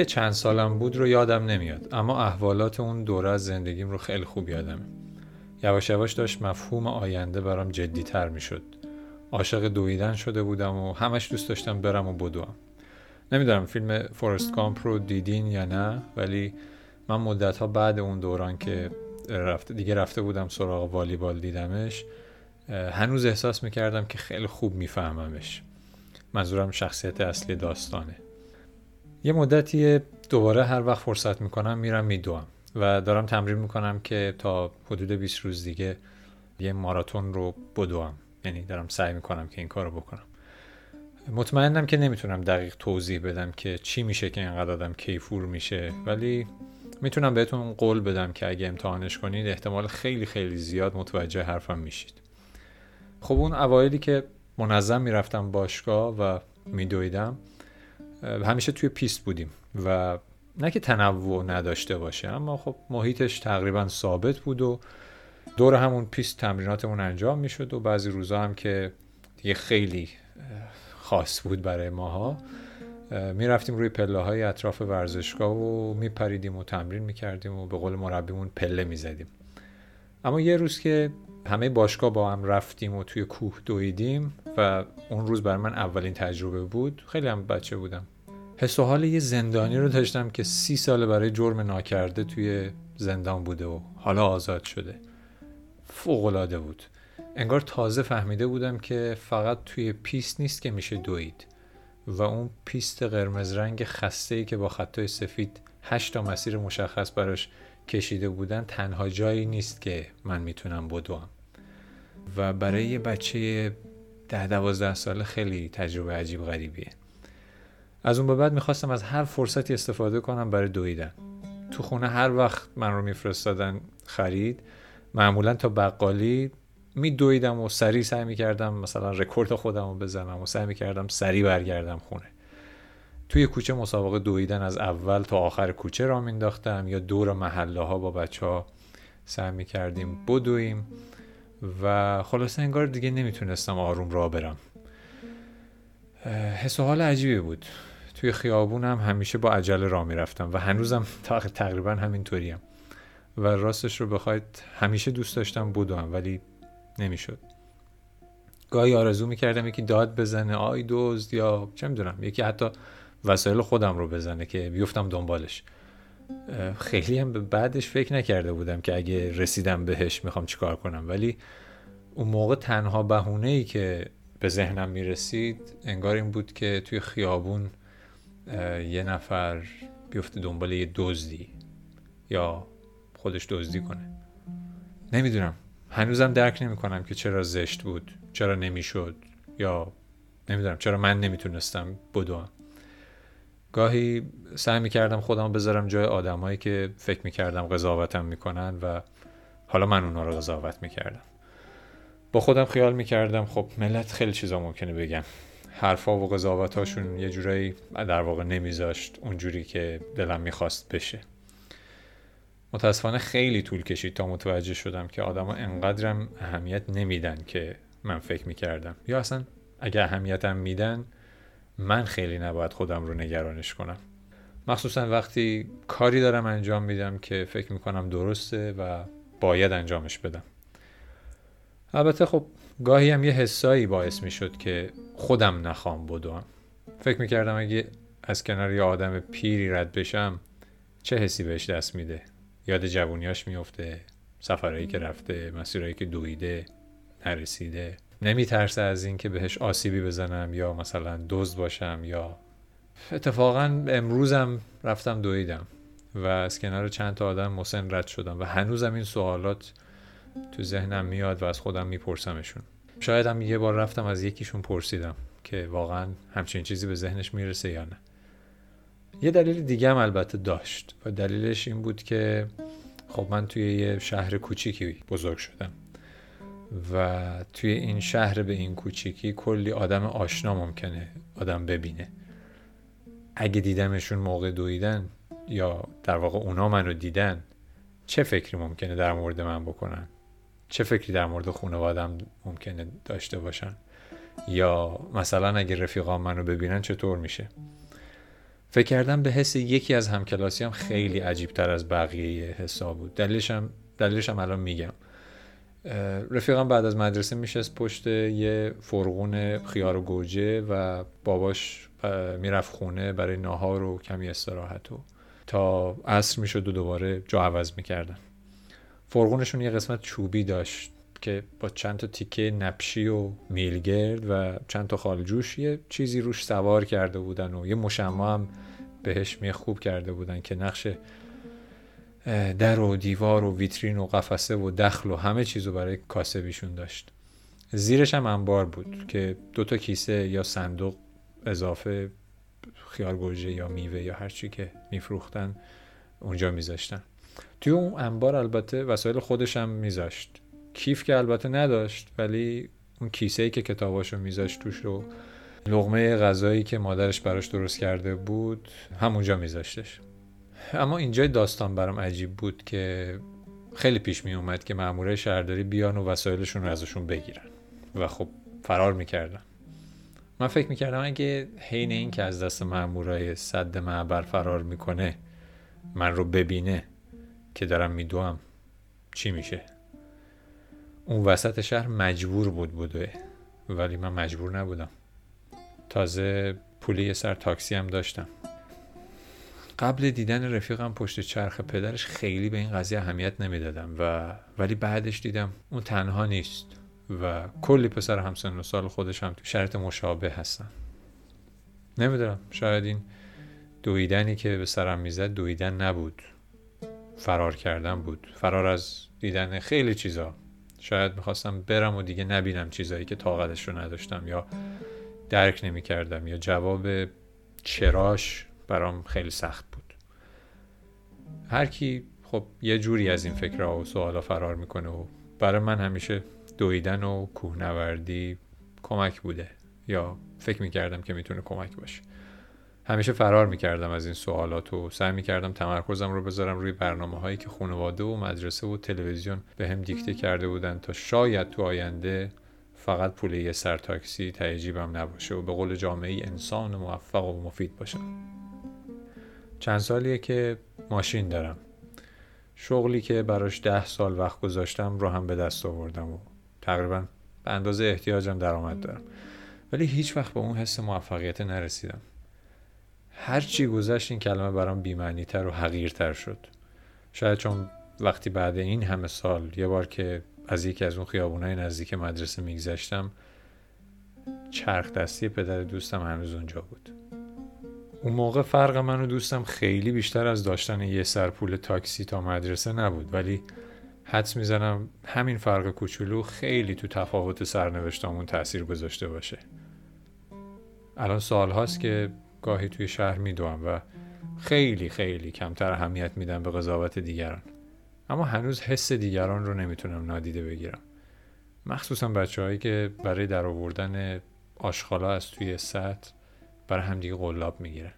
اینکه چند سالم بود رو یادم نمیاد اما احوالات اون دوره از زندگیم رو خیلی خوب یادمه. یواش یواش داشت مفهوم آینده برام جدی تر می شد عاشق دویدن شده بودم و همش دوست داشتم برم و بدوم. نمی‌دونم فیلم فورست کامپ رو دیدین یا نه ولی من مدت ها بعد اون دوران که رفته دیگه رفته بودم سراغ والیبال دیدمش هنوز احساس می‌کردم که خیلی خوب میفهممش. منظورم شخصیت اصلی داستانه. یه مدتی دوباره هر وقت فرصت می‌کنم میرم میدوم و دارم تمرین می‌کنم که تا حدود 20 روز دیگه یه ماراتون رو بدوم یعنی دارم سعی می‌کنم که این کار رو بکنم. مطمئنم که نمی‌تونم دقیق توضیح بدم که چی میشه که اینقدر آدم کیفور میشه ولی می‌تونم بهتون قول بدم که اگه امتحانش کنید احتمال خیلی خیلی زیاد متوجه حرفم میشید. خب اون اوایلی که منظم می‌رفتم باشگاه و میدویدم همیشه توی پیست بودیم و نه که تنوع نداشته باشه اما خب محیطش تقریبا ثابت بود و دور همون پیست تمریناتمون انجام می‌شد و بعضی روزا هم که دیگه خیلی خاص بود برای ماها می‌رفتیم روی پله های اطراف ورزشگاه و میپریدیم و تمرین می‌کردیم و به قول مربیمون پله می‌زدیم. اما یه روز که همه باشگاه با هم رفتیم و توی کوه دویدیم و اون روز بر من اولین تجربه بود خیلی هم بچه بودم. حس و حال یه زندانی رو داشتم که سی سال برای جرم ناکرده توی زندان بوده و حالا آزاد شده. فوقلاده بود. انگار تازه فهمیده بودم که فقط توی پیست نیست که میشه دوید و اون پیست قرمز رنگ خسته ای که با خطای سفید هشتا مسیر مشخص براش کشیده بودن تنها جایی نیست که من می‌تونم بدوم. و برای یه بچه ده دوازده ساله خیلی تجربه عجیب غریبیه. از اون به بعد می‌خواستم از هر فرصتی استفاده کنم برای دویدن. تو خونه هر وقت من رو میفرستادن خرید معمولا تا بقالی میدویدم و سریع سعی می‌کردم مثلا رکورد خودم رو بزنم و سعی می‌کردم سریع برگردم خونه. توی کوچه مسابقه دویدن از اول تا آخر کوچه را مینداختم یا دور محله ها با بچه ها سعی می‌کردیم بدویم و خلاصه انگار دیگه نمی‌تونستم آروم را برم. حس و حال عجیبی بود. توی خیابونم همیشه با عجله را می‌رفتم و هنوزم تقریبا همینطوریم. و راستش رو بخواید همیشه دوست داشتم بدوم ولی نمی‌شد. گاهی آرزو می‌کردم یکی داد بزنه آی دزد یا چه می‌دونم یکی حتی وسایل خودم رو بزنه که بیفتم دنبالش. خیلی هم به بعدش فکر نکرده بودم که اگه رسیدم بهش می‌خوام چیکار کنم. ولی اون موقع تنها بهونه ای که به ذهنم می‌رسید انگار این بود که توی خیابون یه نفر بیفته دنبال یه دزدی یا خودش دزدی کنه. نمی‌دونم. هنوزم درک نمی‌کنم که چرا زشت بود چرا نمی‌شد یا نمی‌دونم چرا من نمی‌تونستم بدوم. گاهی سعی می‌کردم خودم بذارم جای آدمایی که فکر می‌کردم قضاوتم می‌کنن و حالا من اونا رو قضاوت می‌کردم. با خودم خیال می‌کردم خب ملت خیلی چیزا ممکنه بگم. حرفا و قضاوتاشون یه جورایی در واقع نمیذاشت اونجوری که دلم می‌خواست بشه. متاسفانه خیلی طول کشید تا متوجه شدم که آدما انقدرم اهمیت نمیدن که من فکر می‌کردم. یا اصلا اگه اهمیتم میدن من خیلی نباید خودم رو نگرانش کنم. مخصوصا وقتی کاری دارم انجام میدم که فکر می‌کنم درسته و باید انجامش بدم. البته خب گاهی هم یه حسایی باعث می‌شد که خودم نخوام بدوم. فکر می‌کردم اگه از کنار یه آدم پیری رد بشم چه حسی بهش دست میده؟ یاد جوونیاش میفته سفرهایی که رفته مسیرهایی که دویده نرسیده. نمیترسه از اینکه بهش آسیبی بزنم یا مثلا دزد باشم یا اتفاقا امروزم رفتم دویدم و از کنار چند تا آدم مسن رد شدم و هنوزم این سوالات تو ذهنم میاد و از خودم میپرسمشون. شاید هم یه بار رفتم از یکیشون پرسیدم که واقعا همچین چیزی به ذهنش می‌رسه یا نه. یه دلیل دیگه هم البته داشت و دلیلش این بود که خب من توی یه شهر کوچیکی بزرگ شدم. و توی این شهر به این کوچیکی کلی آدم آشنا ممکنه آدم ببینه. اگه دیدمشون موقع دویدن یا در واقع اونا منو دیدن چه فکری ممکنه در مورد من بکنن؟ چه فکری در مورد خانوادم ممکنه داشته باشن؟ یا مثلا اگه رفیقام منو ببینن چطور میشه؟ فکر کردم به حس یکی از همکلاسی هم خیلی عجیب تر از بقیه حسا بود. دلیلش هم, دلیلش هم الان میگم. رفیقم بعد از مدرسه میشست پشت یه فرغون خیار و گوجه و باباش می‌رفت خونه برای ناهار و کمی استراحت و تا عصر می‌شد و دوباره جا عوض می‌کردن. فرغونشون یه قسمت چوبی داشت که با چند تا تیکه نپشی و میلگرد و چند تا خالجوش یه چیزی روش سوار کرده بودن و یه مشما هم بهش می خوب کرده بودن که نقش در و دیوار و ویترین و قفسه و دخل و همه چیزو برای کاسبیشون داشت. زیرش هم انبار بود که دوتا کیسه یا صندوق اضافه خیار گوجه یا میوه یا هرچی که میفروختن اونجا میذاشتن. توی اون انبار البته وسایل خودش هم میذاشت. کیف که البته نداشت ولی اون کیسه ای که کتاباشو میذاشت توش رو لغمه غذایی که مادرش براش درست کرده بود همونجا میذاشتش. اما اینجای داستان برام عجیب بود که خیلی پیش می اومد که مامورای شهرداری بیان و وسایلشون رو ازشون بگیرن و خب فرار می‌کردن. من فکر می‌کردم اگه حین این که از دست مامورای صد معبر فرار می‌کنه من رو ببینه که دارم میدوم چی میشه؟ اون وسط شهر مجبور بود بوده ولی من مجبور نبودم. تازه پولی سر تاکسی هم داشتم. قبل دیدن رفیقم پشت چرخ پدرش خیلی به این قضیه اهمیت نمی‌دادم و ولی بعدش دیدم اون تنها نیست و کلی پسر همسن و سال خودش هم تو شرط مشابه هستن. نمی‌دونم شاید این دویدنی که به سرم می‌زد دویدن نبود. فرار کردن بود. فرار از دیدن خیلی چیزا. شاید می‌خواستم برم و دیگه نبینم چیزایی که طاقتش رو نداشتم یا درک نمی‌کردم یا جواب چراش برام خیلی سخت بود. هر کی خب یه جوری از این فکرها و سوالا فرار می‌کنه و برای من همیشه دویدن و کوهنوردی کمک بوده. یا فکر می‌کردم که می‌تونه کمک باشه. همیشه فرار می‌کردم از این سوالات و سعی می‌کردم تمرکزم رو بذارم روی برنامه هایی که خانواده و مدرسه و تلویزیون به هم دیکته کرده بودن تا شاید تو آینده فقط پول یه سر تاکسی تهجیبم نباشه و به قول جامعه انسان موفق و مفید باشم. چند سالیه که ماشین دارم. شغلی که براش ده سال وقت گذاشتم رو هم به دست آوردم و تقریبا به اندازه احتیاجم درآمد دارم. ولی هیچ وقت به اون حس موفقیت نرسیدم. هر چی گذشت این کلمه برام بیمعنی تر و حقیرتر شد. شاید چون وقتی بعد این همه سال یه بار که از یکی از اون خیابونای نزدیک مدرسه میگذشتم چرخ دستی پدر دوستم هنوز اونجا بود. اون موقع فرق من و دوستم خیلی بیشتر از داشتن یه سرپول تاکسی تا مدرسه نبود ولی حدس می‌زنم همین فرق کوچولو خیلی تو تفاوت سرنوشتامون تاثیر گذاشته باشه. الان سال هاست که گاهی توی شهر میدوم و خیلی خیلی کمتر اهمیت میدم به قضاوت دیگران. اما هنوز حس دیگران رو نمی‌تونم نادیده بگیرم. مخصوصا بچه هایی که برای در آوردن آشغالا از توی سطح برای همدیگه قلاب می‌گیرن